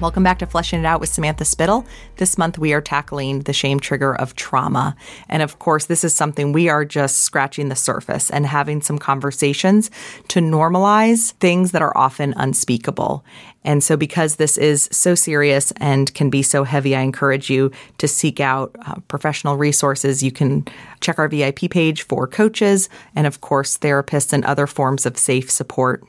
Welcome back to Fleshing It Out with Samantha Spittle. This month we are tackling the shame trigger of trauma. And of course, this is something we are just scratching the surface and having some conversations to normalize things that are often unspeakable. And so, because this is so serious and can be so heavy, I encourage you to seek out uh, professional resources. You can check our VIP page for coaches and, of course, therapists and other forms of safe support.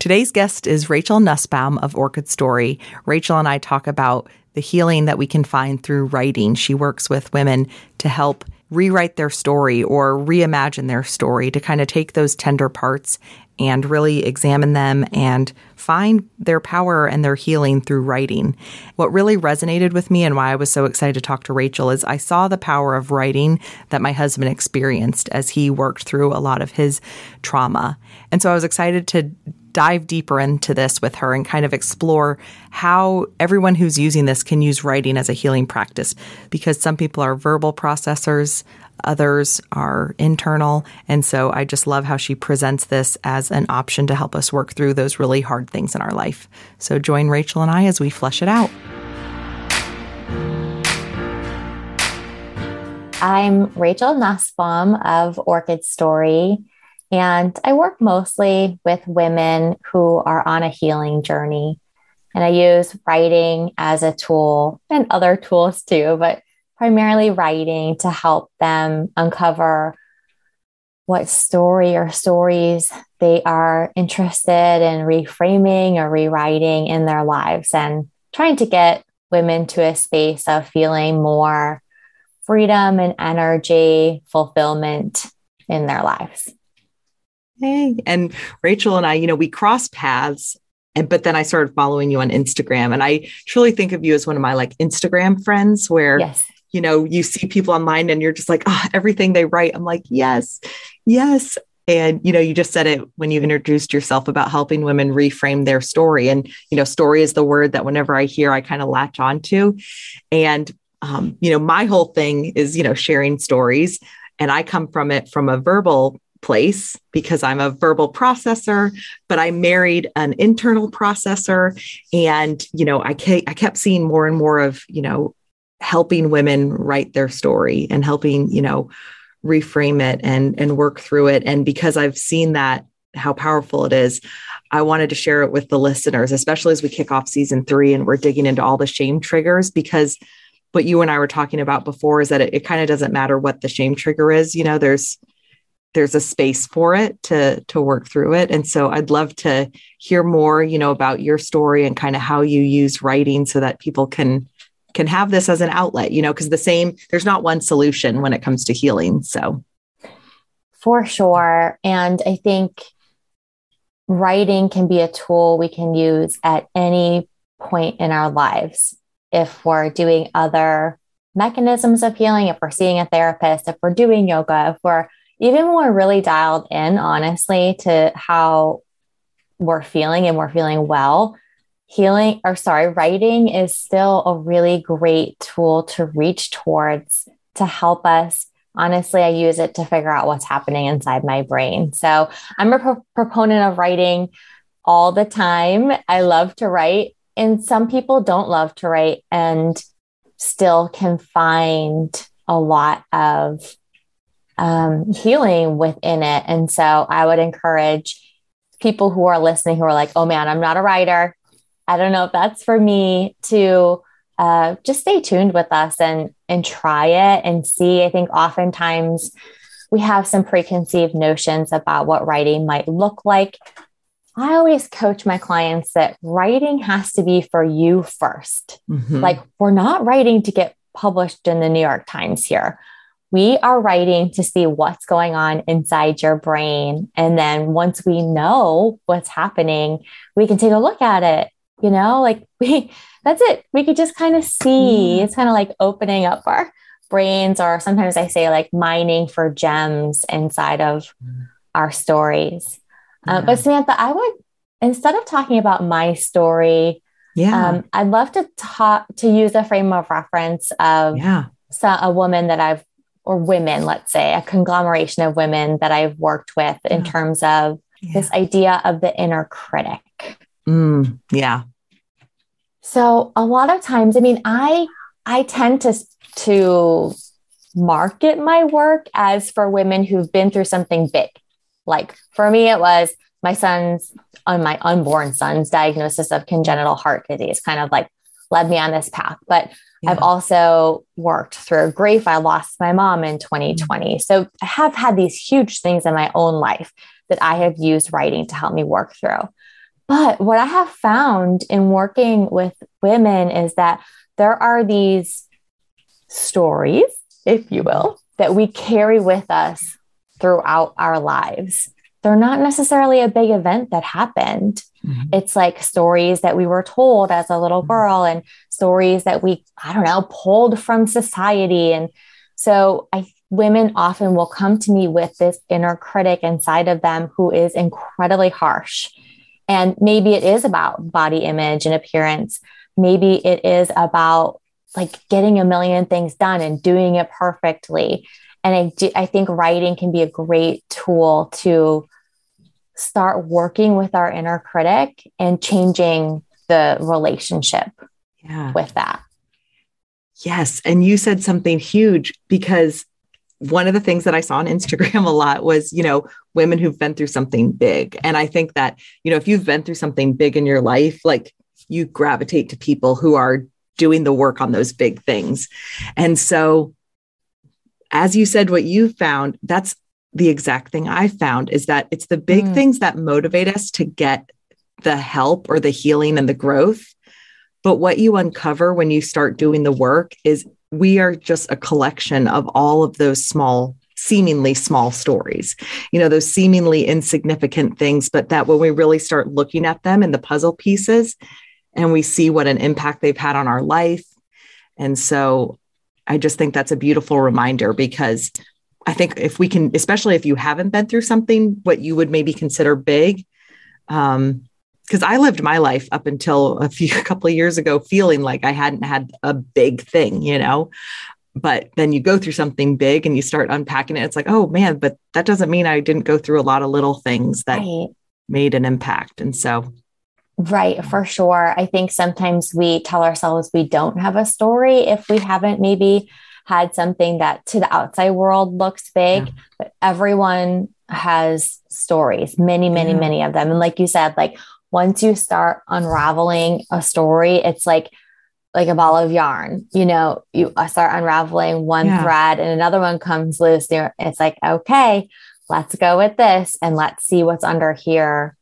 Today's guest is Rachel Nussbaum of Orchid Story. Rachel and I talk about the healing that we can find through writing. She works with women to help rewrite their story or reimagine their story to kind of take those tender parts and really examine them and find their power and their healing through writing. What really resonated with me and why I was so excited to talk to Rachel is I saw the power of writing that my husband experienced as he worked through a lot of his trauma. And so I was excited to dive deeper into this with her and kind of explore how everyone who's using this can use writing as a healing practice because some people are verbal processors, others are internal. And so I just love how she presents this as an option to help us work through those really hard things in our life. So join Rachel and I as we flesh it out. I'm Rachel Nussbaum of Orchid Story. And I work mostly with women who are on a healing journey. And I use writing as a tool and other tools too, but primarily writing to help them uncover what story or stories they are interested in reframing or rewriting in their lives and trying to get women to a space of feeling more freedom and energy, fulfillment in their lives. Hey. And Rachel and I, you know, we crossed paths and but then I started following you on Instagram. And I truly think of you as one of my like Instagram friends where yes. you know, you see people online and you're just like, oh, everything they write. I'm like, yes, yes. And you know, you just said it when you introduced yourself about helping women reframe their story. And you know, story is the word that whenever I hear, I kind of latch onto. And um, you know, my whole thing is, you know, sharing stories. And I come from it from a verbal place because I'm a verbal processor, but I married an internal processor. And, you know, I, ke- I kept seeing more and more of, you know, helping women write their story and helping, you know, reframe it and, and work through it. And because I've seen that, how powerful it is, I wanted to share it with the listeners, especially as we kick off season three and we're digging into all the shame triggers because what you and I were talking about before is that it, it kind of doesn't matter what the shame trigger is. You know, there's there's a space for it to to work through it. And so i'd love to hear more you know about your story and kind of how you use writing so that people can can have this as an outlet you know because the same there's not one solution when it comes to healing so. For sure. And i think writing can be a tool we can use at any point in our lives. If we're doing other mechanisms of healing if we're seeing a therapist if we're doing yoga if we're even when we're really dialed in, honestly, to how we're feeling and we're feeling well, healing or sorry, writing is still a really great tool to reach towards to help us. Honestly, I use it to figure out what's happening inside my brain. So I'm a pro- proponent of writing all the time. I love to write, and some people don't love to write and still can find a lot of um, healing within it. And so I would encourage people who are listening who are like, oh man, I'm not a writer. I don't know if that's for me to uh, just stay tuned with us and and try it and see. I think oftentimes we have some preconceived notions about what writing might look like. I always coach my clients that writing has to be for you 1st mm-hmm. Like we're not writing to get published in the New York Times here we are writing to see what's going on inside your brain. And then once we know what's happening, we can take a look at it. You know, like we, that's it. We could just kind of see. It's kind of like opening up our brains, or sometimes I say like mining for gems inside of our stories. Uh, yeah. but Samantha, I would, instead of talking about my story, yeah, um, I'd love to talk to use a frame of reference of yeah. So a woman that I've or women, let's say, a conglomeration of women that I've worked with in terms of yeah. this idea of the inner critic. Mm, yeah. So a lot of times, I mean, I I tend to to market my work as for women who've been through something big. Like for me, it was my son's on my unborn son's diagnosis of congenital heart disease, kind of like led me on this path. But yeah. I've also worked through grief. I lost my mom in 2020. Mm-hmm. So I have had these huge things in my own life that I have used writing to help me work through. But what I have found in working with women is that there are these stories, if you will, that we carry with us throughout our lives. They're not necessarily a big event that happened. Mm-hmm. It's like stories that we were told as a little mm-hmm. girl and stories that we, I don't know, pulled from society. And so I women often will come to me with this inner critic inside of them who is incredibly harsh. And maybe it is about body image and appearance. Maybe it is about like getting a million things done and doing it perfectly. And I do, I think writing can be a great tool to start working with our inner critic and changing the relationship yeah. with that. Yes. And you said something huge because one of the things that I saw on Instagram a lot was, you know, women who've been through something big. And I think that, you know, if you've been through something big in your life, like you gravitate to people who are doing the work on those big things. And so, as you said, what you found, that's the exact thing I found is that it's the big mm. things that motivate us to get the help or the healing and the growth. But what you uncover when you start doing the work is we are just a collection of all of those small seemingly small stories you know those seemingly insignificant things but that when we really start looking at them in the puzzle pieces and we see what an impact they've had on our life and so i just think that's a beautiful reminder because i think if we can especially if you haven't been through something what you would maybe consider big um, because I lived my life up until a few a couple of years ago feeling like I hadn't had a big thing, you know. But then you go through something big and you start unpacking it. It's like, oh man, but that doesn't mean I didn't go through a lot of little things that right. made an impact. And so Right, for sure. I think sometimes we tell ourselves we don't have a story if we haven't maybe had something that to the outside world looks big, yeah. but everyone has stories, many, many, yeah. many of them. And like you said, like once you start unraveling a story, it's like like a ball of yarn. You know, you uh, start unraveling one yeah. thread and another one comes loose. It's like, okay, let's go with this and let's see what's under here.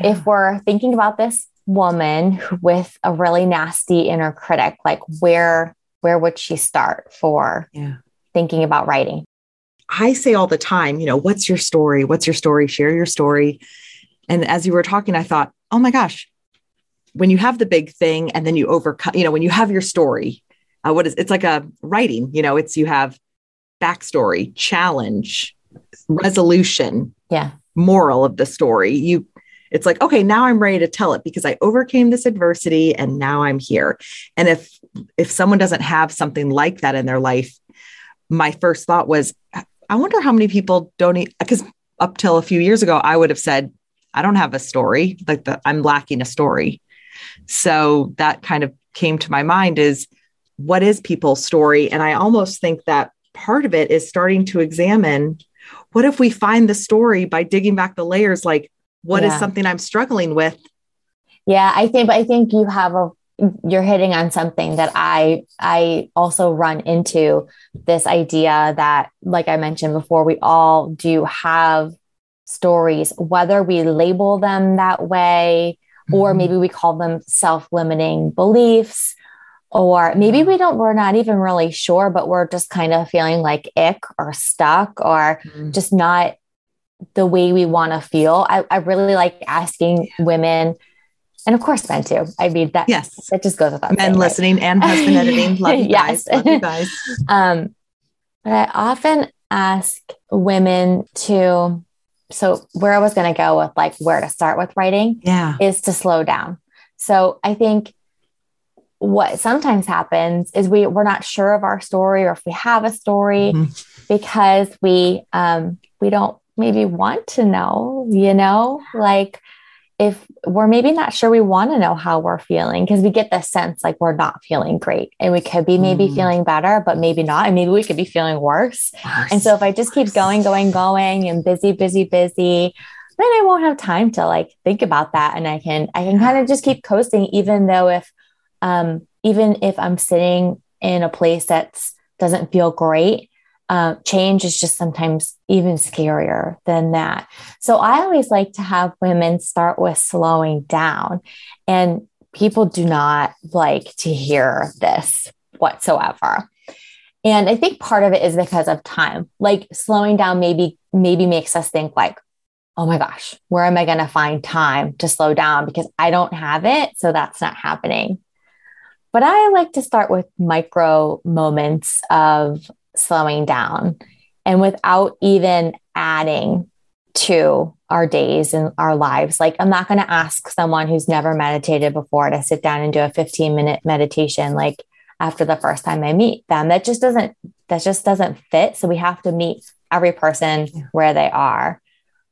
If we're thinking about this woman with a really nasty inner critic, like where where would she start for yeah. thinking about writing? I say all the time, you know, what's your story? What's your story? Share your story. And as you were talking, I thought, oh my gosh, when you have the big thing and then you overcome, you know, when you have your story, uh, what is it's like a writing, you know, it's you have backstory, challenge, resolution, yeah, moral of the story. You it's like, okay, now I'm ready to tell it because I overcame this adversity and now I'm here. And if if someone doesn't have something like that in their life, my first thought was, I wonder how many people don't because up till a few years ago, I would have said, I don't have a story, like the, I'm lacking a story. So that kind of came to my mind is what is people's story? And I almost think that part of it is starting to examine what if we find the story by digging back the layers like what yeah. is something i'm struggling with yeah i think i think you have a you're hitting on something that i i also run into this idea that like i mentioned before we all do have stories, whether we label them that way, mm-hmm. or maybe we call them self limiting beliefs, or maybe we don't, we're not even really sure, but we're just kind of feeling like ick or stuck or mm-hmm. just not the way we want to feel. I, I really like asking women. And of course, men too. I mean that. Yes, that just goes without men saying, listening right? and husband editing. Love you yes. guys. Love you guys. um, but I often ask women to so where I was going to go with like where to start with writing yeah. is to slow down. So I think what sometimes happens is we we're not sure of our story or if we have a story mm-hmm. because we um we don't maybe want to know, you know, like if we're maybe not sure we want to know how we're feeling because we get the sense like we're not feeling great and we could be maybe mm. feeling better but maybe not and maybe we could be feeling worse. worse and so if i just keep going going going and busy busy busy then i won't have time to like think about that and i can i can kind of just keep coasting even though if um even if i'm sitting in a place that doesn't feel great uh, change is just sometimes even scarier than that. So I always like to have women start with slowing down. And people do not like to hear this whatsoever. And I think part of it is because of time. Like slowing down maybe maybe makes us think like, oh my gosh, where am I going to find time to slow down because I don't have it, so that's not happening. But I like to start with micro moments of slowing down and without even adding to our days and our lives. Like, I'm not going to ask someone who's never meditated before to sit down and do a 15 minute meditation, like after the first time I meet them. That just doesn't, that just doesn't fit. So we have to meet every person where they are.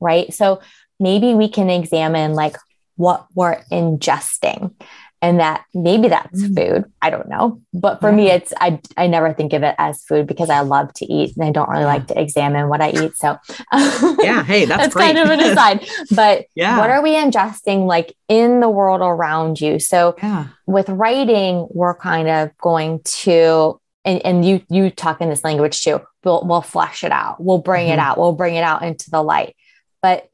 Right. So maybe we can examine like what we're ingesting and that maybe that's mm. food i don't know. But for yeah. me it's I, I never think of it as food because i love to eat and i don't really like to examine what i eat so. Yeah hey that's, that's kind of an aside. But yeah. what are we ingesting like in the world around you? So yeah. with writing we're kind of going to and, and you you talk in this language too we'll, we'll flesh it out. We'll bring mm-hmm. it out. We'll bring it out into the light. But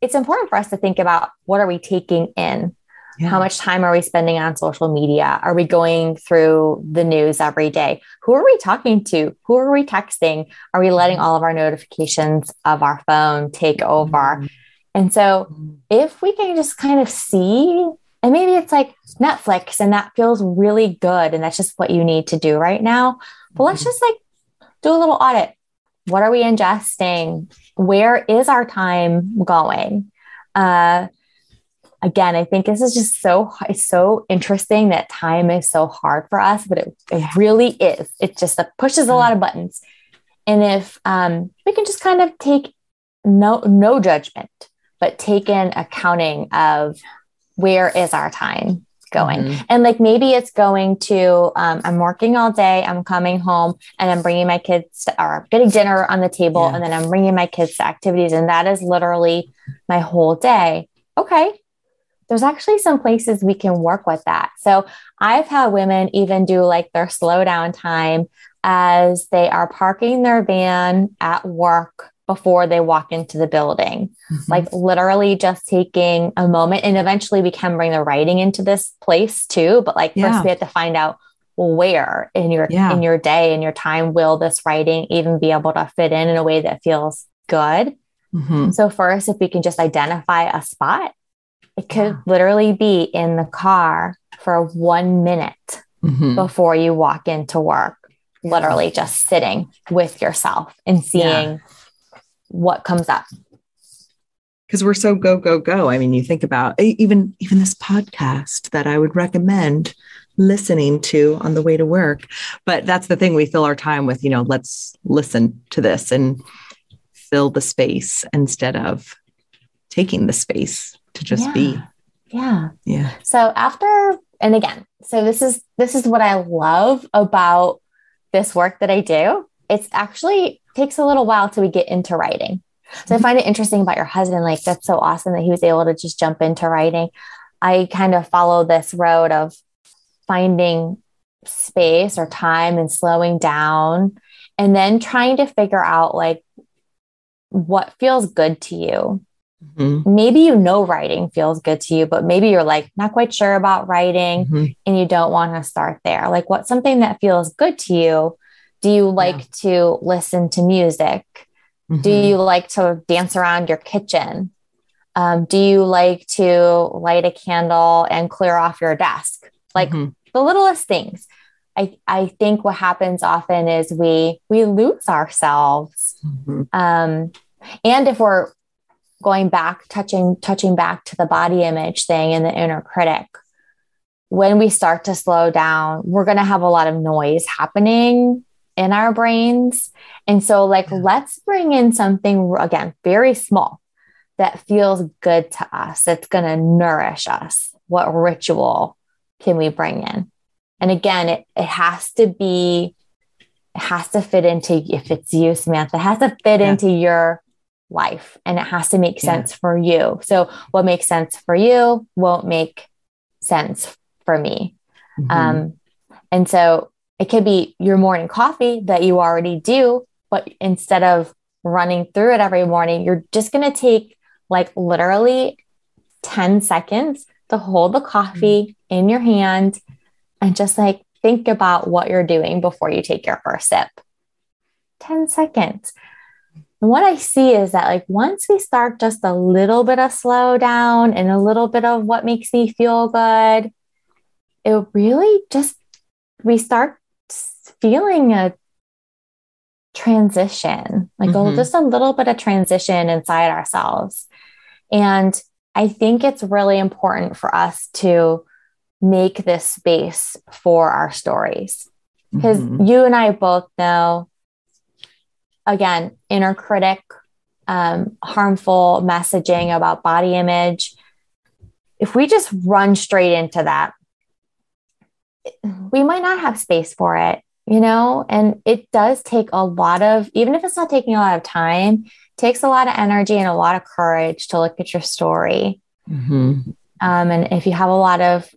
it's important for us to think about what are we taking in yeah. How much time are we spending on social media? Are we going through the news every day? Who are we talking to? Who are we texting? Are we letting all of our notifications of our phone take over? Mm-hmm. And so, if we can just kind of see, and maybe it's like Netflix and that feels really good, and that's just what you need to do right now. But let's mm-hmm. just like do a little audit. What are we ingesting? Where is our time going? Uh, again, I think this is just so it's so interesting that time is so hard for us, but it, it really is. It just pushes a lot of buttons. And if um, we can just kind of take no no judgment, but take in accounting of where is our time going mm-hmm. and like maybe it's going to um, i'm working all day i'm coming home and i'm bringing my kids to, or getting dinner on the table yeah. and then i'm bringing my kids to activities and that is literally my whole day okay there's actually some places we can work with that. So I've had women even do like their slow down time as they are parking their van at work before they walk into the building. Mm-hmm. Like literally just taking a moment. And eventually we can bring the writing into this place too. But like yeah. first we have to find out where in your yeah. in your day and your time will this writing even be able to fit in in a way that feels good. Mm-hmm. So first, if we can just identify a spot it could literally be in the car for one minute mm-hmm. before you walk into work, literally just sitting with yourself and seeing yeah. what comes up. Because we're so go, go, go. I mean, you think about even even this podcast that I would recommend listening to on the way to work. But that's the thing we fill our time with, you know, let's listen to this and fill the space instead of taking the space to just yeah. be. Yeah. Yeah. So after and again, so this is this is what I love about this work that I do. It's actually takes a little while till we get into writing. So I mm-hmm. find it interesting about your husband. Like that's so awesome that he was able to just jump into writing. I kind of follow this road of finding space or time and slowing down and then trying to figure out like what feels good to you Mm-hmm. Maybe you know writing feels good to you, but maybe you're like not quite sure about writing mm-hmm. and you don't want to start there. Like, what's something that feels good to you? Do you like yeah. to listen to music? Mm-hmm. Do you like to dance around your kitchen? Um, do you like to light a candle and clear off your desk? Like mm-hmm. the littlest things. I, I think what happens often is we we lose ourselves. Mm-hmm. Um, and if we're going back touching touching back to the body image thing and the inner critic when we start to slow down we're going to have a lot of noise happening in our brains and so like let's bring in something again very small that feels good to us, that's going to nourish us? What ritual can we bring in? And again, it, it has to be, it has to fit into, if it's you, Samantha, it has to fit yeah. into your life and it has to make sense yeah. for you. So, what makes sense for you won't make sense for me. Mm-hmm. Um, and so, it could be your morning coffee that you already do, but instead of running through it every morning, you're just going to take like literally 10 seconds to hold the coffee mm-hmm. in your hand and just like think about what you're doing before you take your first sip. 10 seconds. And what I see is that, like, once we start just a little bit of slow down and a little bit of what makes me feel good, it really just, we start feeling a transition, like mm-hmm. a, just a little bit of transition inside ourselves. And I think it's really important for us to make this space for our stories. Because mm-hmm. you and I both know, again, inner critic, um, harmful messaging about body image. If we just run straight into that, we might not have space for it you know and it does take a lot of even if it's not taking a lot of time takes a lot of energy and a lot of courage to look at your story mm-hmm. um, and if you have a lot of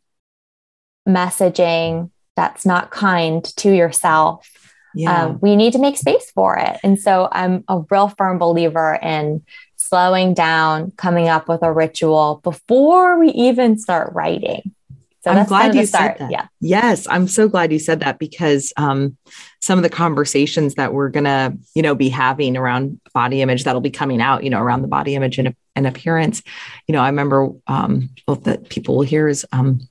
messaging that's not kind to yourself yeah. um, we need to make space for it and so i'm a real firm believer in slowing down coming up with a ritual before we even start writing so I'm glad you said that. Yeah. Yes, I'm so glad you said that because um, some of the conversations that we're gonna, you know, be having around body image that'll be coming out, you know, around the body image and, and appearance. You know, I remember um, both that people will hear is um,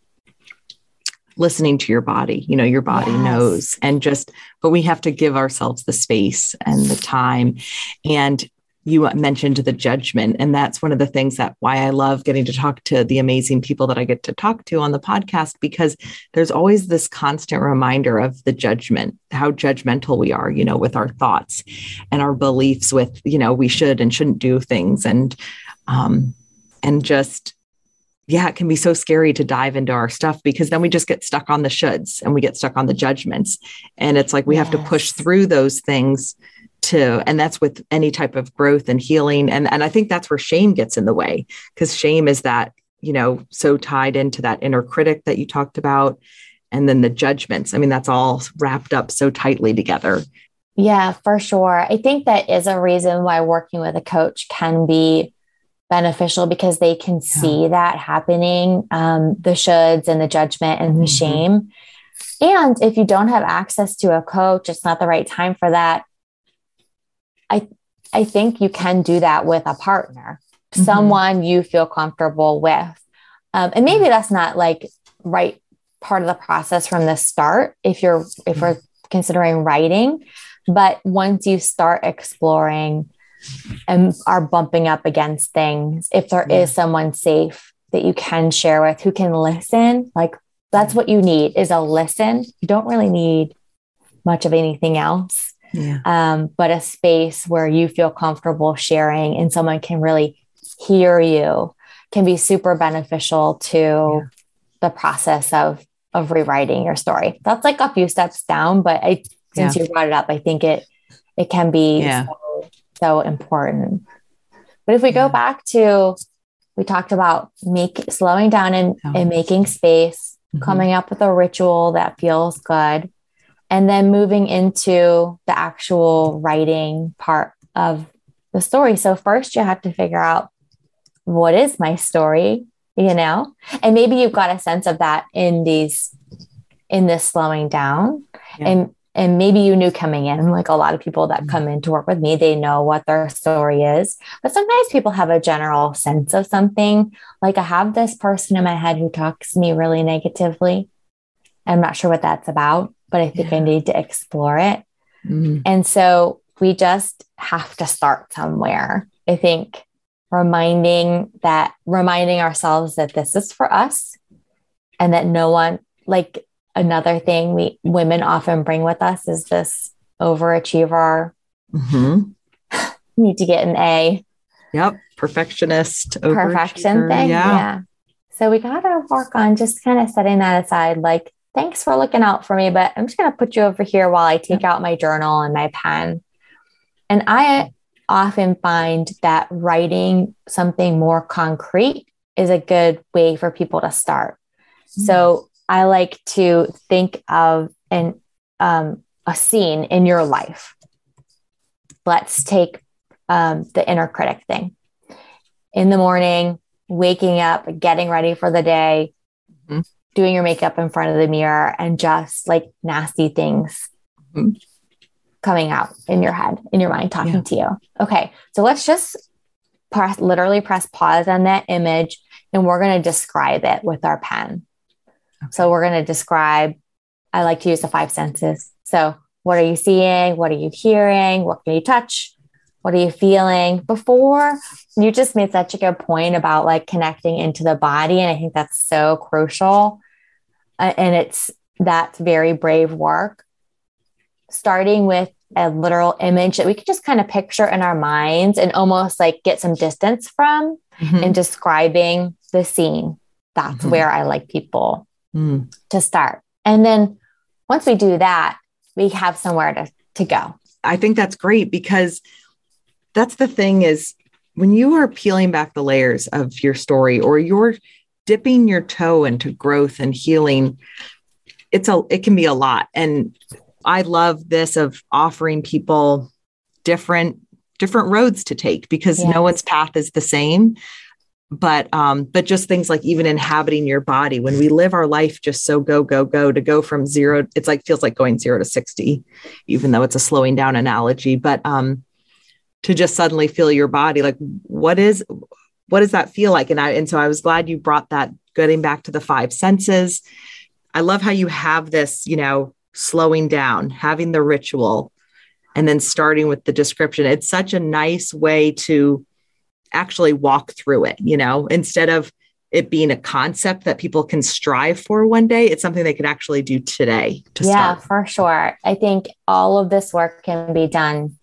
listening to your body. You know, your body yes. knows, and just, but we have to give ourselves the space and the time, and you mentioned the judgment and that's one of the things that why i love getting to talk to the amazing people that i get to talk to on the podcast because there's always this constant reminder of the judgment how judgmental we are you know with our thoughts and our beliefs with you know we should and shouldn't do things and um and just yeah, it can be so scary to dive into our stuff because then we just get stuck on the shoulds and we get stuck on the judgments. And it's like we yes. have to push through those things to and that's with any type of growth and healing and and I think that's where shame gets in the way because shame is that you know so tied into that inner critic that you talked about and then the judgments I mean that's all wrapped up so tightly together yeah for sure I think that is a reason why working with a coach can be beneficial because they can yeah. see that happening um, the shoulds and the judgment and the mm-hmm. shame and if you don't have access to a coach it's not the right time for that I I think you can do that with a partner, mm-hmm. someone you feel comfortable with. Um, and maybe that's not like right part of the process from the start if you're if we're considering writing, but once you start exploring and are bumping up against things, if there yeah. is someone safe that you can share with who can listen, like that's what you need is a listen. You don't really need much of anything else yeah. um, but a space where you feel comfortable sharing and someone can really hear you can be super beneficial to yeah. the process of of rewriting your story. That's like a few steps down, but I since yeah. you brought it up, I think it it can be so, so important. But if we go back to we talked about make slowing down and, oh. and making space, mm-hmm. coming up with a ritual that feels good and then moving into the actual writing part of the story. So, first, you have to figure out what is my story, you know? And maybe you've got a sense of that in these, in this slowing down. Yeah. And and maybe you knew coming in, like a lot of people that come in to work with me, they know what their story is. But sometimes people have a general sense of something. Like I have this person in my head who talks to me really negatively. I'm not sure what that's about but I think yeah. I need to explore it. Mm-hmm. And so we just have to start somewhere. I think reminding that, reminding ourselves that this is for us and that no one, like another thing we women often bring with us is this overachiever. Mm-hmm. need to get an A. Yep. Perfectionist. Perfection thing. Yeah. yeah. So we got to work on just kind of setting that aside. Like, thanks for looking out for me, but I'm just going to put you over here while I take yep. out my journal and my pen. And I often find that writing something more concrete is a good way for people to start. Mm. So I like to think of an um, a scene in your life. Let's take um, the inner critic thing. In the morning, waking up, getting ready for the day, mm-hmm. doing your makeup in front of the mirror, and just like nasty things mm-hmm. coming out in your head, in your mind, talking yeah. to you. Okay, so let's just press, literally press pause on that image, and we're going to describe it with our pen. Okay. So we're going to describe. I like to use the five senses. So, what are you seeing? What are you hearing? What can you touch? What are you feeling? Before you just made such a good point about like connecting into the body. And I think that's so crucial. Uh, and it's that's very brave work. Starting with a literal image that we could just kind of picture in our minds and almost like get some distance from mm-hmm. and describing the scene. That's mm-hmm. where I like people mm. to start. And then once we do that, we have somewhere to, to go. I think that's great because that's the thing is when you are peeling back the layers of your story or you're dipping your toe into growth and healing, it's a it can be a lot. And I love this of offering people different different roads to take because yes. no one's path is the same but um but just things like even inhabiting your body when we live our life just so go go go to go from zero it's like feels like going zero to 60 even though it's a slowing down analogy. But um to just suddenly feel your body like what is what does that feel like? And i and so i was glad you brought that getting back to the five senses. I love how you have this you know slowing down having the ritual and then starting with the description. It's such a nice way to actually walk through it, you know, instead of it being a concept that people can strive for one day, it's something they could actually do today. To yeah, start. for sure. I think all of this work can be done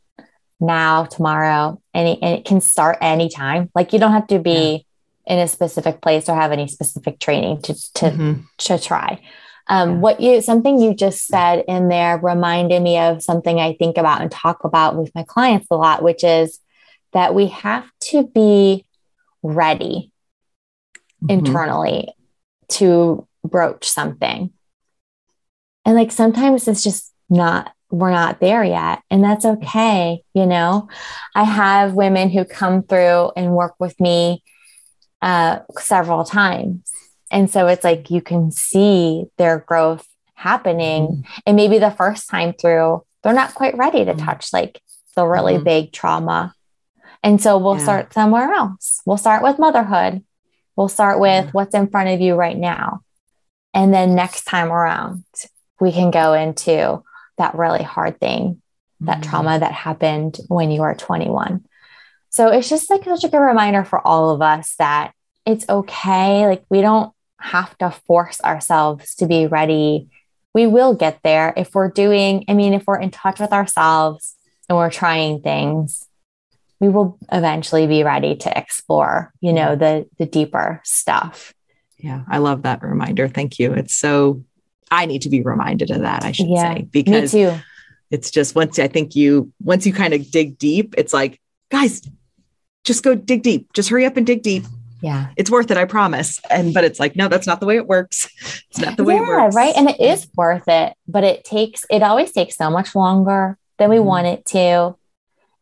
now, tomorrow, and it, and it can start anytime. Like you don't have to be yeah. in a specific place or have any specific training to to mm-hmm. to try. Um, yeah. What you something you just said in there reminded me of something I think about and talk about with my clients a lot, which is that we have to be ready mm-hmm. internally to broach something. And like sometimes it's just not, we're not there yet. And that's okay. You know, I have women who come through and work with me uh, several times. And so it's like you can see their growth happening. Mm-hmm. And maybe the first time through, they're not quite ready to mm-hmm. touch like the really mm-hmm. big trauma and so we'll yeah. start somewhere else. We'll start with motherhood. We'll start with yeah. what's in front of you right now. And then next time around, we can go into that really hard thing, that mm-hmm. trauma that happened when you were 21. So it's just like such a good reminder for all of us that it's okay. Like we don't have to force ourselves to be ready. We will get there if we're doing, I mean, if we're in touch with ourselves and we're trying things we will eventually be ready to explore, you know, the the deeper stuff. Yeah, I love that reminder. Thank you. It's so I need to be reminded of that, I should yeah, say, because it's just once I think you once you kind of dig deep, it's like, guys, just go dig deep. Just hurry up and dig deep. Yeah. It's worth it, I promise. And but it's like, no, that's not the way it works. It's not the way yeah, it works. Right. And it is worth it, but it takes it always takes so much longer than we mm-hmm. want it to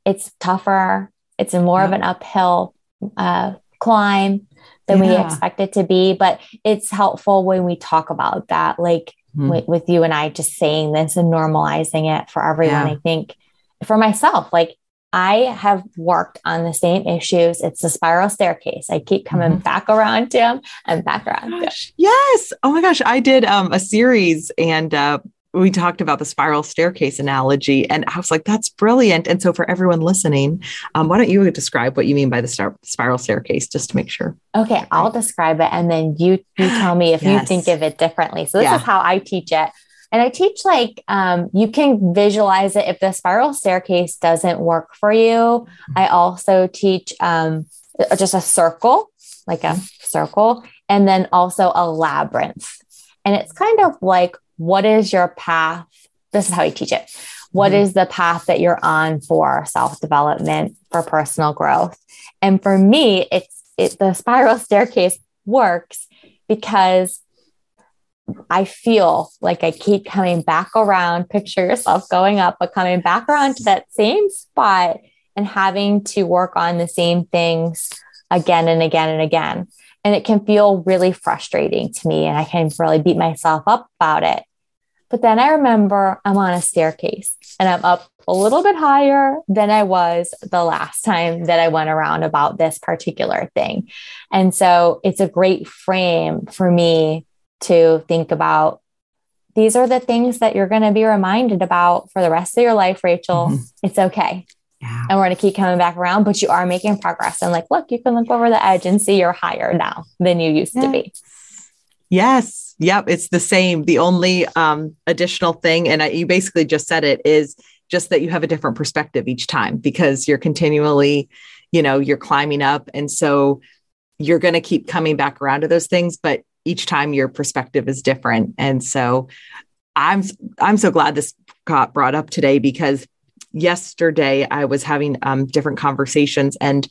it's tougher. It's more yeah. of an uphill uh, climb than yeah. we expect it to be. But it's helpful when we talk about that, like mm-hmm. with, with, you and I just saying this and normalizing it for everyone. Yeah. I think for myself, like I have worked on the same issues. It's the spiral staircase. I keep coming mm-hmm. back around to them and back around. Gosh, yes. Oh my gosh. I did um, a series and uh, we talked about the spiral staircase analogy, and I was like, that's brilliant. And so, for everyone listening, um, why don't you describe what you mean by the star- spiral staircase just to make sure? Okay, I'll describe it, and then you you tell me if yes. you think of it differently. So, this yeah. is how I teach it. And I teach like um, you can visualize it if the spiral staircase doesn't work for you. I also teach um, just a circle, like a circle, and then also a labyrinth. And it's kind of like, what is your path? This is how I teach it. What mm-hmm. is the path that you're on for self development, for personal growth? And for me, it's it, the spiral staircase works because I feel like I keep coming back around. Picture yourself going up, but coming back around to that same spot and having to work on the same things again and again and again. And it can feel really frustrating to me, and I can really beat myself up about it. But then I remember I'm on a staircase and I'm up a little bit higher than I was the last time that I went around about this particular thing. And so it's a great frame for me to think about these are the things that you're going to be reminded about for the rest of your life, Rachel. Mm-hmm. It's okay. Yeah. And we're going to keep coming back around, but you are making progress. And like, look, you can look over the edge and see you're higher now than you used to be. Yes. Yep. It's the same. The only um, additional thing, and I, you basically just said it, is just that you have a different perspective each time because you're continually, you know, you're climbing up. And so you're going to keep coming back around to those things, but each time your perspective is different. And so I'm I'm so glad this got brought up today because yesterday I was having um, different conversations and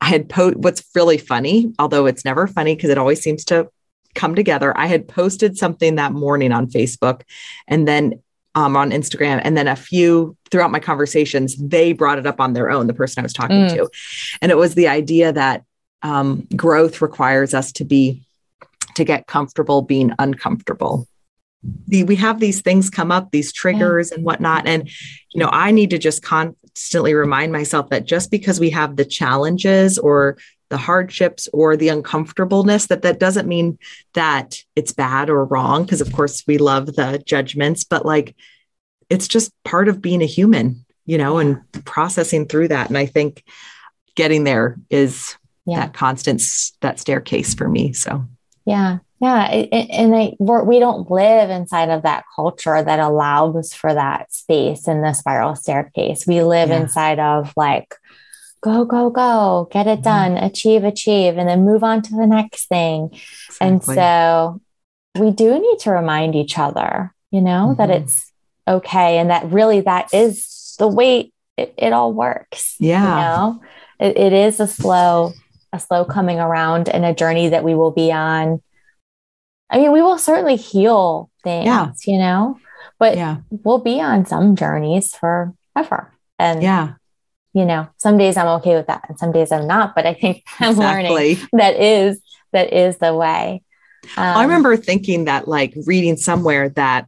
I had po what's really funny, although it's never funny because it always seems to come together. I had posted something that morning on Facebook and then um, on Instagram. And then a few throughout my conversations, they brought it up on their own, the person I was talking mm. to. And it was the idea that um, growth requires us to be to get comfortable being uncomfortable. The, we have these things come up, these triggers yeah. and whatnot. And, you know, I need to just constantly remind myself that just because we have the challenges or the hardships or the uncomfortableness that that doesn't mean that it's bad or wrong because of course we love the judgments but like it's just part of being a human you know and processing through that and i think getting there is yeah. that constant that staircase for me so yeah. Yeah. And I, we don't live inside of that culture that allows for that space in the spiral staircase. We live yeah. inside of like, go, go, go, get it mm-hmm. done, mm-hmm. achieve, achieve, and then move on to the next thing. Exactly. And so we do need to remind each other, you know, mm-hmm. that it's okay. And that really that is the way it, it all works. Yeah. You know, it, it is a slow a slow coming around and a journey that we will be on. I mean, we will certainly heal things, yeah. you know, but yeah. we'll be on some journeys forever. And yeah, you know, some days I'm okay with that and some days I'm not, but I think I'm exactly. learning that is that is the way. Um, I remember thinking that like reading somewhere that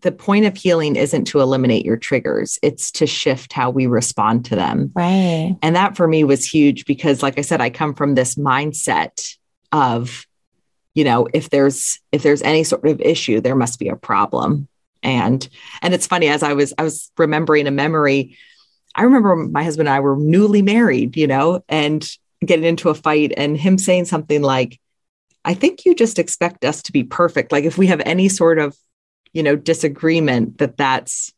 the point of healing isn't to eliminate your triggers it's to shift how we respond to them right and that for me was huge because like i said i come from this mindset of you know if there's if there's any sort of issue there must be a problem and and it's funny as i was i was remembering a memory i remember my husband and i were newly married you know and getting into a fight and him saying something like i think you just expect us to be perfect. Like if we have any sort of you know disagreement that that's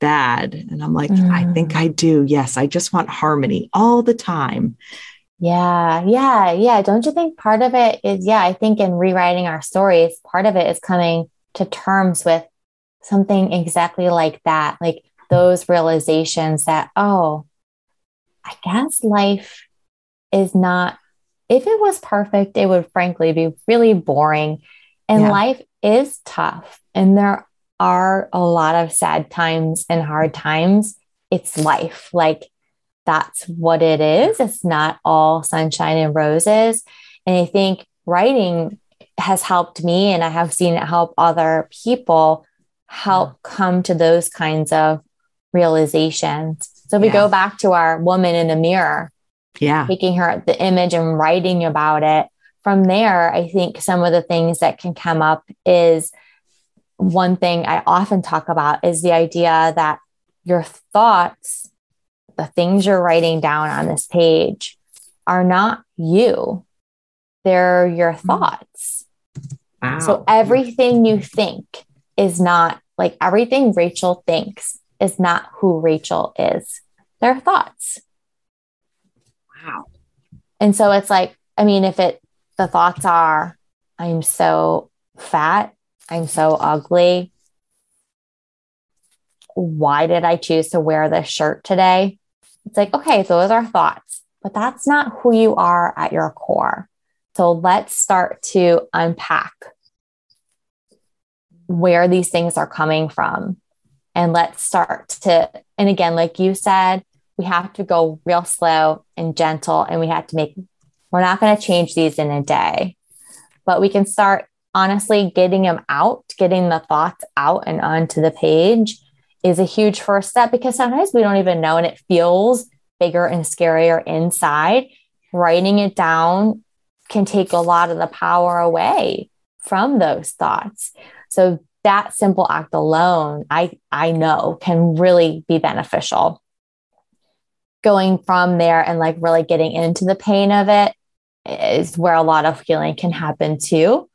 bad. And i'm like mm. i think i do. Yes i just want harmony all the time. Yeah yeah yeah. Don't you think part of it is yeah i think in rewriting our stories part of it is coming to terms with something exactly like that. Like those realizations that oh i guess life is not if it was perfect it would frankly be really boring and yeah. life is tough and there are a lot of sad times and hard times. It's life. Like that's what it is. It's not all sunshine and roses. And I think writing has helped me, and I have seen it help other people help come to those kinds of realizations. So we yeah. go back to our woman in the mirror. Yeah. Taking her the image and writing about it. From there, I think some of the things that can come up is one thing I often talk about is the idea that your thoughts, the things you're writing down on this page, are not you, they're your hmm. thoughts. Wow. So everything you think is not like everything Rachel thinks is not who Rachel is. Their thoughts. Wow. And so it's like, I mean, if it, the thoughts are, I'm so fat, I'm so ugly. Why did I choose to wear this shirt today? It's like, okay, those are thoughts, but that's not who you are at your core. So let's start to unpack where these things are coming from. And let's start to, and again, like you said, we have to go real slow and gentle, and we have to make, we're not going to change these in a day, but we can start honestly getting them out, getting the thoughts out and onto the page is a huge first step because sometimes we don't even know and it feels bigger and scarier inside. Writing it down can take a lot of the power away from those thoughts. So that simple act alone, I, I know can really be beneficial. Going from there and like really getting into the pain of it is where a lot of healing can happen too.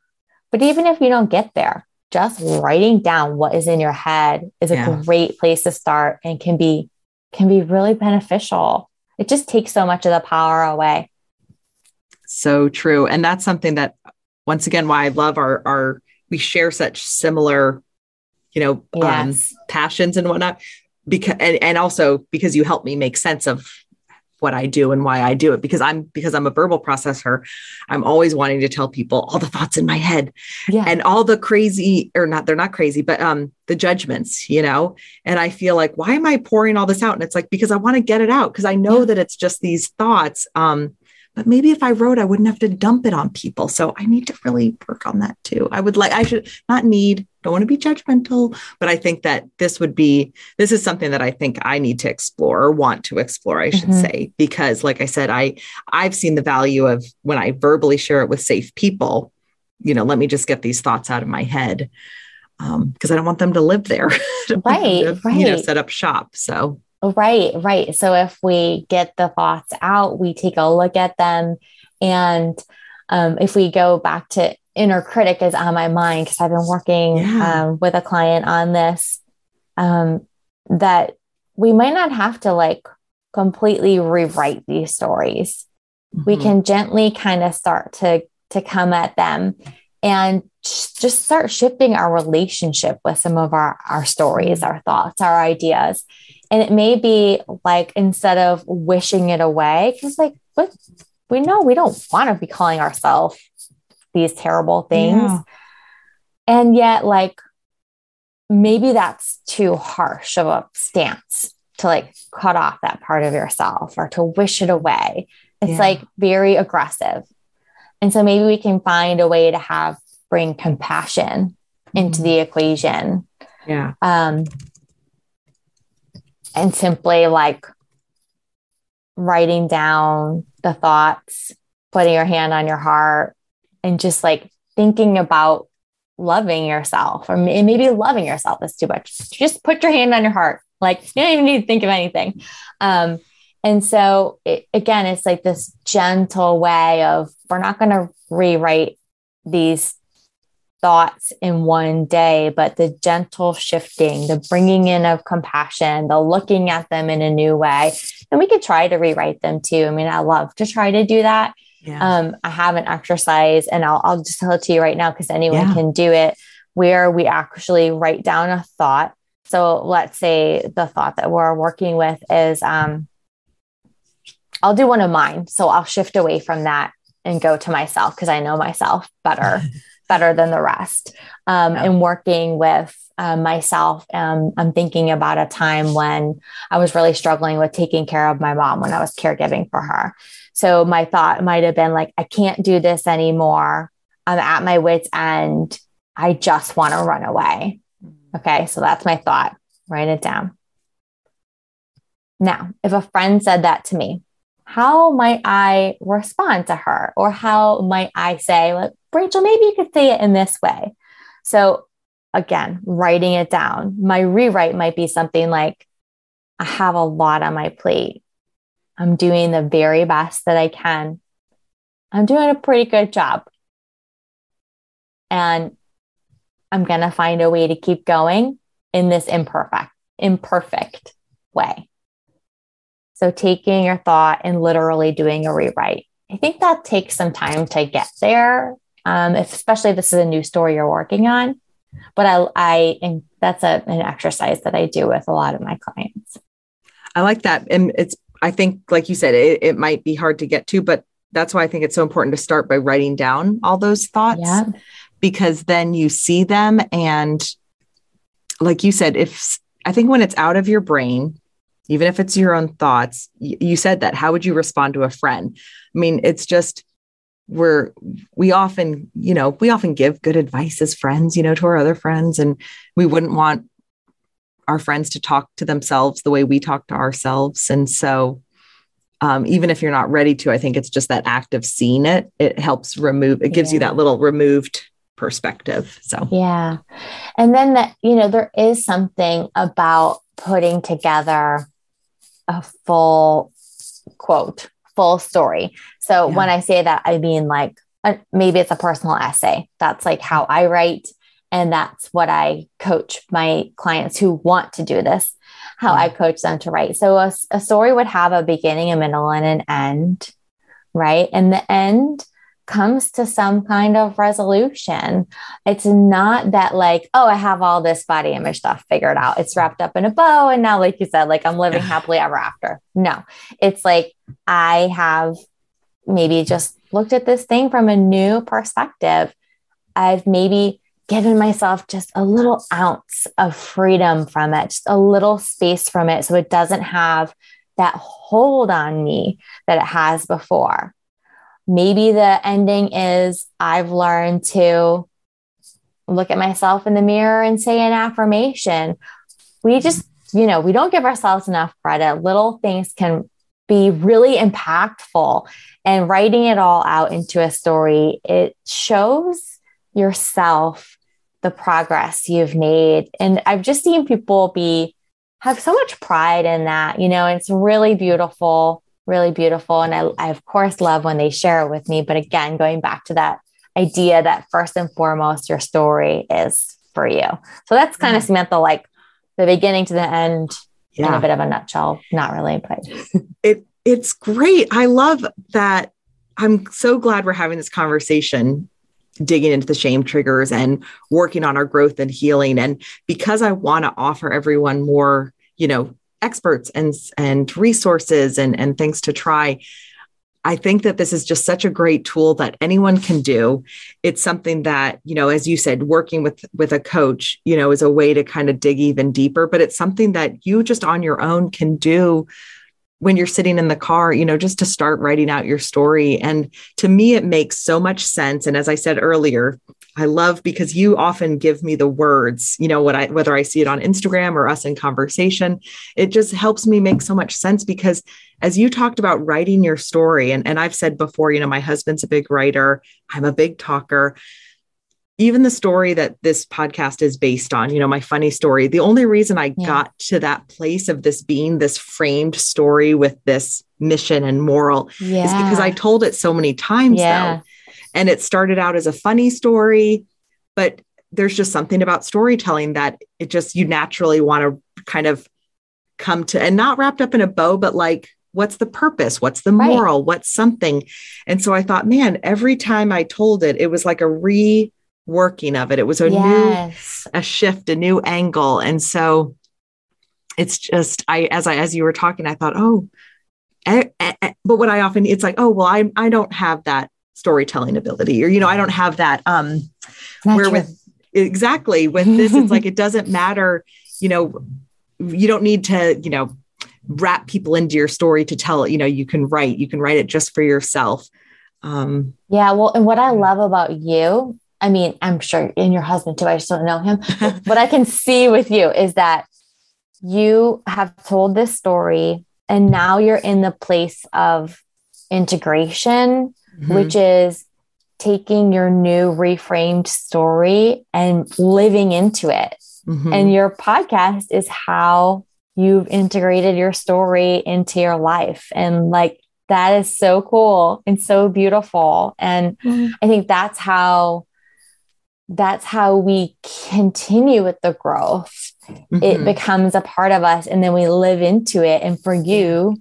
But even if you don't get there, just writing down what is in your head is a yeah. great place to start and can be can be really beneficial. It just takes so much of the power away. So true. And that's something that once again why I love our our we share such similar, you know, um, yes. um, passions and whatnot. Because and, and also because you help me make sense of what I do and why I do it because I'm because I'm a verbal processor. I'm always wanting to tell people all the thoughts in my head yeah. and all the crazy or not they're not crazy but um the judgments, you know. And I feel like why am I pouring all this out and it's like because I want to get it out because I know yeah. that it's just these thoughts um but maybe if I wrote, I wouldn't have to dump it on people. So I need to really work on that too. I would like, I should not need, don't want to be judgmental, but I think that this would be, this is something that I think I need to explore or want to explore, I should mm-hmm. say, because like I said, I, I've seen the value of when I verbally share it with safe people, you know, let me just get these thoughts out of my head. Um, because I don't want them to live there. right, to, right. You know, set up shop. So Right, right. So if we get the thoughts out, we take a look at them. And um, if we go back to inner critic is on my mind, because I've been working yeah. um, with a client on this, um, that we might not have to like completely rewrite these stories. Mm-hmm. We can gently kind of start to to come at them and just start shifting our relationship with some of our our stories, our thoughts, our ideas and it may be like instead of wishing it away, because like what we know we don't want to be calling ourselves these terrible things. Yeah. And yet, like maybe that's too harsh of a stance to like cut off that part of yourself or to wish it away. It's yeah. like very aggressive. And so maybe we can find a way to have bring compassion into mm-hmm. the equation. Yeah. Um, and simply like writing down the thoughts, putting your hand on your heart, and just like thinking about loving yourself, or maybe loving yourself is too much. Just put your hand on your heart. Like you don't even need to think of anything. Um, and so, it, again, it's like this gentle way of we're not going to rewrite these thoughts in one day, but the gentle shifting, the bringing in of compassion, the looking at them in a new way. And we could try to rewrite them too. I mean, I love to try to do that. Yeah. Um, I have an exercise, and I'll, I'll just tell it to you right now because anyone yeah. can do it, where we actually write down a thought. So let's say the thought that we're working with is, um, I'll do one of mine. So I'll shift away from that and go to myself because I know myself better. better than the rest. Um, yeah. And working with uh, myself, um, I'm thinking about a time when I was really struggling with taking care of my mom when I was caregiving for her. So my thought might have been like, I can't do this anymore. I'm at my wits' end. I just want to run away. Mm-hmm. Okay. So that's my thought. Write it down. Now, if a friend said that to me, how might I respond to her? Or how might I say, like, Rachel, maybe you could say it in this way. So again, writing it down. My rewrite might be something like, I have a lot on my plate. I'm doing the very best that I can. I'm doing a pretty good job. And I'm going to find a way to keep going in this imperfect, imperfect way. So taking your thought and literally doing a rewrite. I think that takes some time to get there, um, especially if this is a new story you're working on. But I, I and that's a, an exercise that I do with a lot of my clients. I like that. And it's, I think, like you said, it, it might be hard to get to, but that's why I think it's so important to start by writing down all those thoughts yeah. because then you see them. And like you said, if I think when it's out of your brain, even if it's your own thoughts, you, you said that, how would you respond to a friend? I mean, it's just, we're we often you know we often give good advice as friends you know to our other friends and we wouldn't want our friends to talk to themselves the way we talk to ourselves. And so um, even if you're not ready to i think it's just that act of seeing it it helps remove it gives yeah. you that little removed perspective so. Yeah. And then that you know there is something about putting together a full quote full story. So yeah. when I say that, I mean like uh, maybe it's a personal essay. That's like how I write. And that's what I coach my clients who want to do this, how I coach them to write. So a, a story would have a beginning, a middle, and an end, right? And the end comes to some kind of resolution. It's not that like, oh, I have all this body image stuff figured out. It's wrapped up in a bow. And now, like you said, like I'm living happily ever after. No, it's like I have maybe just looked at this thing from a new perspective. I've maybe given myself just a little ounce of freedom from it, just a little space from it. So it doesn't have that hold on me that it has before. Maybe the ending is I've learned to look at myself in the mirror and say an affirmation. We just, you know, we don't give ourselves enough credit. Little things can be really impactful. And writing it all out into a story, it shows yourself the progress you've made. And I've just seen people be have so much pride in that, you know, it's really beautiful really beautiful. And I, I, of course, love when they share it with me. But again, going back to that idea that first and foremost, your story is for you. So that's kind yeah. of Samantha, like the beginning to the end yeah. in a bit of a nutshell. Not really, but it it's great. I love that. I'm so glad we're having this conversation digging into the shame triggers and working on our growth and healing and because i want to offer everyone more you know experts and and resources and and things to try I think that this is just such a great tool that anyone can do. It's something that, you know, as you said, working with with a coach, you know, is a way to kind of dig even deeper, but it's something that you just on your own can do when you're sitting in the car, you know, just to start writing out your story. And to me it makes so much sense and as I said earlier, I love because you often give me the words, you know, what I whether I see it on Instagram or us in conversation, it just helps me make so much sense because as you talked about writing your story, and, and I've said before, you know, my husband's a big writer, I'm a big talker. Even the story that this podcast is based on, you know, my funny story, the only reason I yeah. got to that place of this being this framed story with this mission and moral yeah. is because I told it so many times yeah. though and it started out as a funny story, but there's just something about storytelling that it just you naturally want to kind of come to and not wrapped up in a bow, but like, what's the purpose? What's the moral? Right. What's something? And so I thought, man, every time I told it, it was like a reworking of it. It was a yes. new, a shift, a new angle. And so it's just, I, as I, as you were talking, I thought, oh, eh, eh, eh. but what I often, it's like, oh, well, I, I don't have that storytelling ability or you know i don't have that um where true. with exactly with this it's like it doesn't matter you know you don't need to you know wrap people into your story to tell it you know you can write you can write it just for yourself um yeah well and what i love about you i mean i'm sure in your husband too i just don't know him what i can see with you is that you have told this story and now you're in the place of integration mm-hmm. which is taking your new reframed story and living into it. Mm-hmm. And your podcast is how you've integrated your story into your life. And like that is so cool and so beautiful. And mm-hmm. I think that's how that's how we continue with the growth. Mm-hmm. It becomes a part of us and then we live into it. And for you,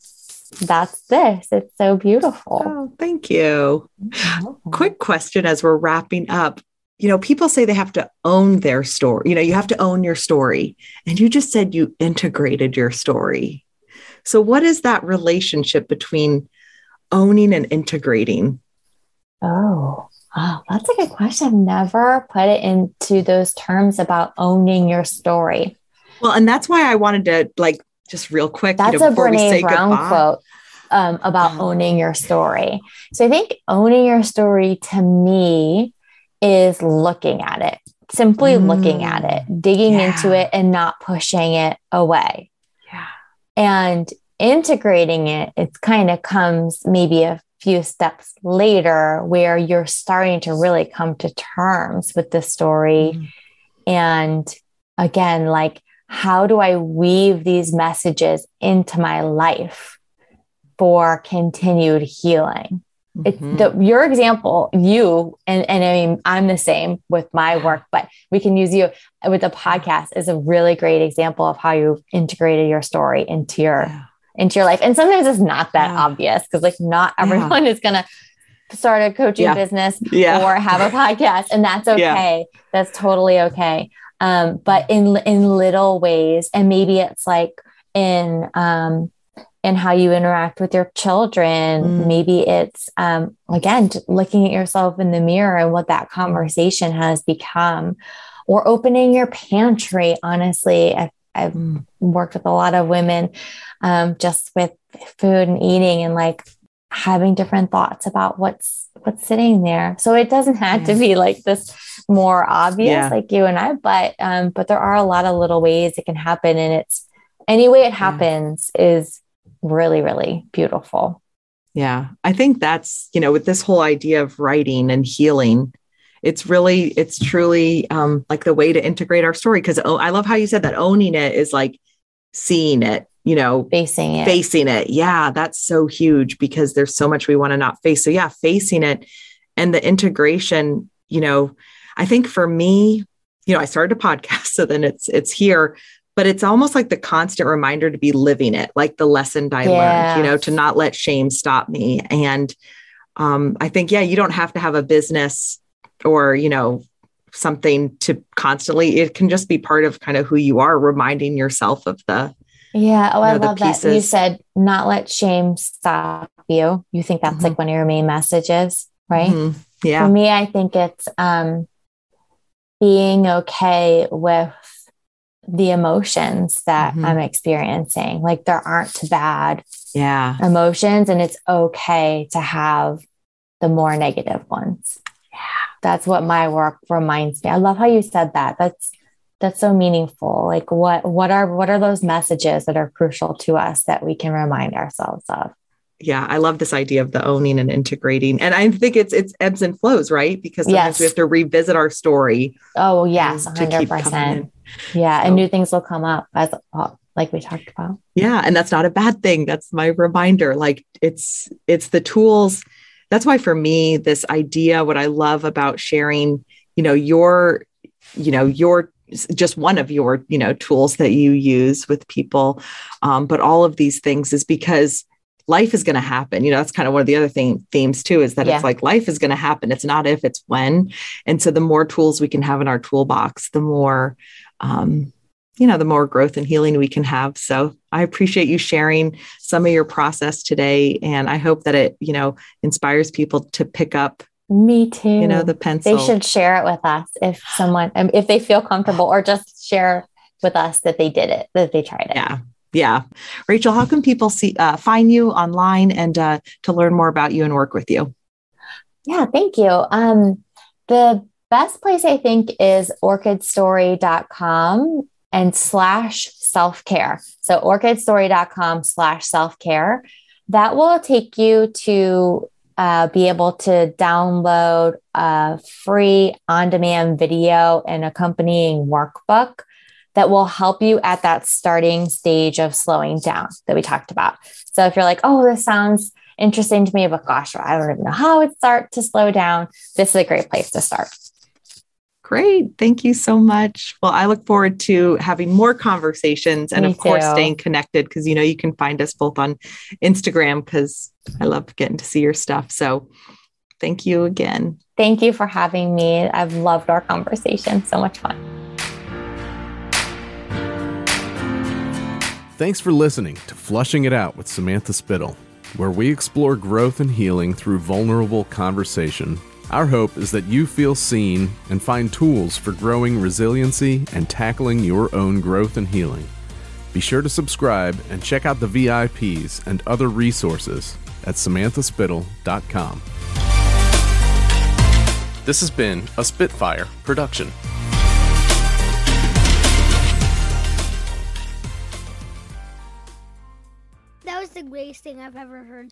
that's this. It's so beautiful. Oh, thank you. Quick question as we're wrapping up. You know, people say they have to own their story. You know, you have to own your story. And you just said you integrated your story. So, what is that relationship between owning and integrating? Oh, oh, that's a good question. I've never put it into those terms about owning your story. Well, and that's why I wanted to like just real quick. That's you know, a Brene Brown goodbye. quote um, about oh. owning your story. So I think owning your story to me is looking at it, simply mm. looking at it, mm. digging yeah. into it, and not pushing it away. Yeah. And integrating it, it kind of comes maybe a few steps later where you're starting to really come to terms with the story. Mm. And again, like how do I weave these messages into my life for continued healing? Mm-hmm. It's the, your example, you, and, and I mean, I'm the same with my work, but we can use you with the podcast is a really great example of how you've integrated your story into your, yeah. Into your life. And sometimes it's not that yeah. obvious because like not everyone yeah. is going to start a coaching business or have a podcast and that's okay. That's totally okay um, but in in little ways and maybe it's like in um, in how you interact with your children mm. maybe it's um, again looking at yourself in the mirror and what that conversation has become or opening your pantry honestly i've, I've worked with a lot of women um, just with food and eating and like having different thoughts about what's what's sitting there so it doesn't have to be like this more obvious yeah. like you and I, but um, but there are a lot of little ways it can happen. And it's any way it happens yeah. is really, really beautiful. Yeah. I think that's, you know, with this whole idea of writing and healing, it's really, it's truly um, like the way to integrate our story. Cause oh, I love how you said that owning it is like seeing it, you know, facing it, facing it. Yeah. That's so huge because there's so much we want to not face. So yeah, facing it and the integration, you know, I think for me, you know, I started a podcast, so then it's it's here, but it's almost like the constant reminder to be living it, like the lesson I learned, you know, to not let shame stop me. And um, I think, yeah, you don't have to have a business or, you know, something to constantly, it can just be part of kind of who you are, reminding yourself of the, yeah. Oh, I know, love that. You said not let shame stop you. You think that's mm-hmm. like one of your main messages, right? Mm-hmm. Yeah. For me, I think it's um being okay with the emotions that mm-hmm. I'm experiencing. Like there aren't bad yeah. emotions, and it's okay to have the more negative ones. That's what my work reminds me. I love how you said that. That's that's so meaningful. Like what what are what are those messages that are crucial to us that we can remind ourselves of? yeah, I love this idea of the owning and integrating. And I think it's it's ebbs and flows, right? Because sometimes yes. we have to revisit our story. Oh, yes, 100%. Yeah, so. and new things will come up as like we talked about. Yeah, and that's not a bad thing. That's my reminder. Like it's it's the tools. That's why for me this idea what I love about sharing, you know, your you know, your just one of your you know tools that you use with people um, but all of these things is because life is going to happen. You know, that's kind of one of the other thing themes too, is that yeah. it's like life is going to happen. It's not if, it's when. And so the more tools we can have in our toolbox, the more, um, you know, the more growth and healing we can have. So I appreciate you sharing some of your process today. And I hope that it, you know, inspires people to pick up me too. You know, the pencil. They should share it with us if someone, um, if they feel comfortable, or just share with us that they did it, that they tried it. Yeah yeah rachel how can people see uh, find you online and uh, to learn more about you and work with you yeah thank you um, the best place i think is orchidstory.com and slash self-care so orchidstory.com slash self-care that will take you to uh, be able to download a free on-demand video and accompanying workbook that will help you at that starting stage of slowing down that we talked about. So if you're like, oh, this sounds interesting to me, but gosh, I don't even know how it start to slow down, this is a great place to start. Great. Thank you so much. Well, I look forward to having more conversations and, Me of course, too. staying connected because you know you can find us both on Instagram because I love getting to see your stuff. So thank you again. Thank you for having me. I've loved our conversation. So much fun. Thanks for listening to Flushing It Out with Samantha Spittle, where we explore growth and healing through vulnerable conversation. Our hope is that you feel seen and find tools for growing resiliency and tackling your own growth and healing. Be sure to subscribe and check out the VIPs and other resources at samanthaspittle.com. This has been a Spitfire production. That was the greatest thing I've ever heard.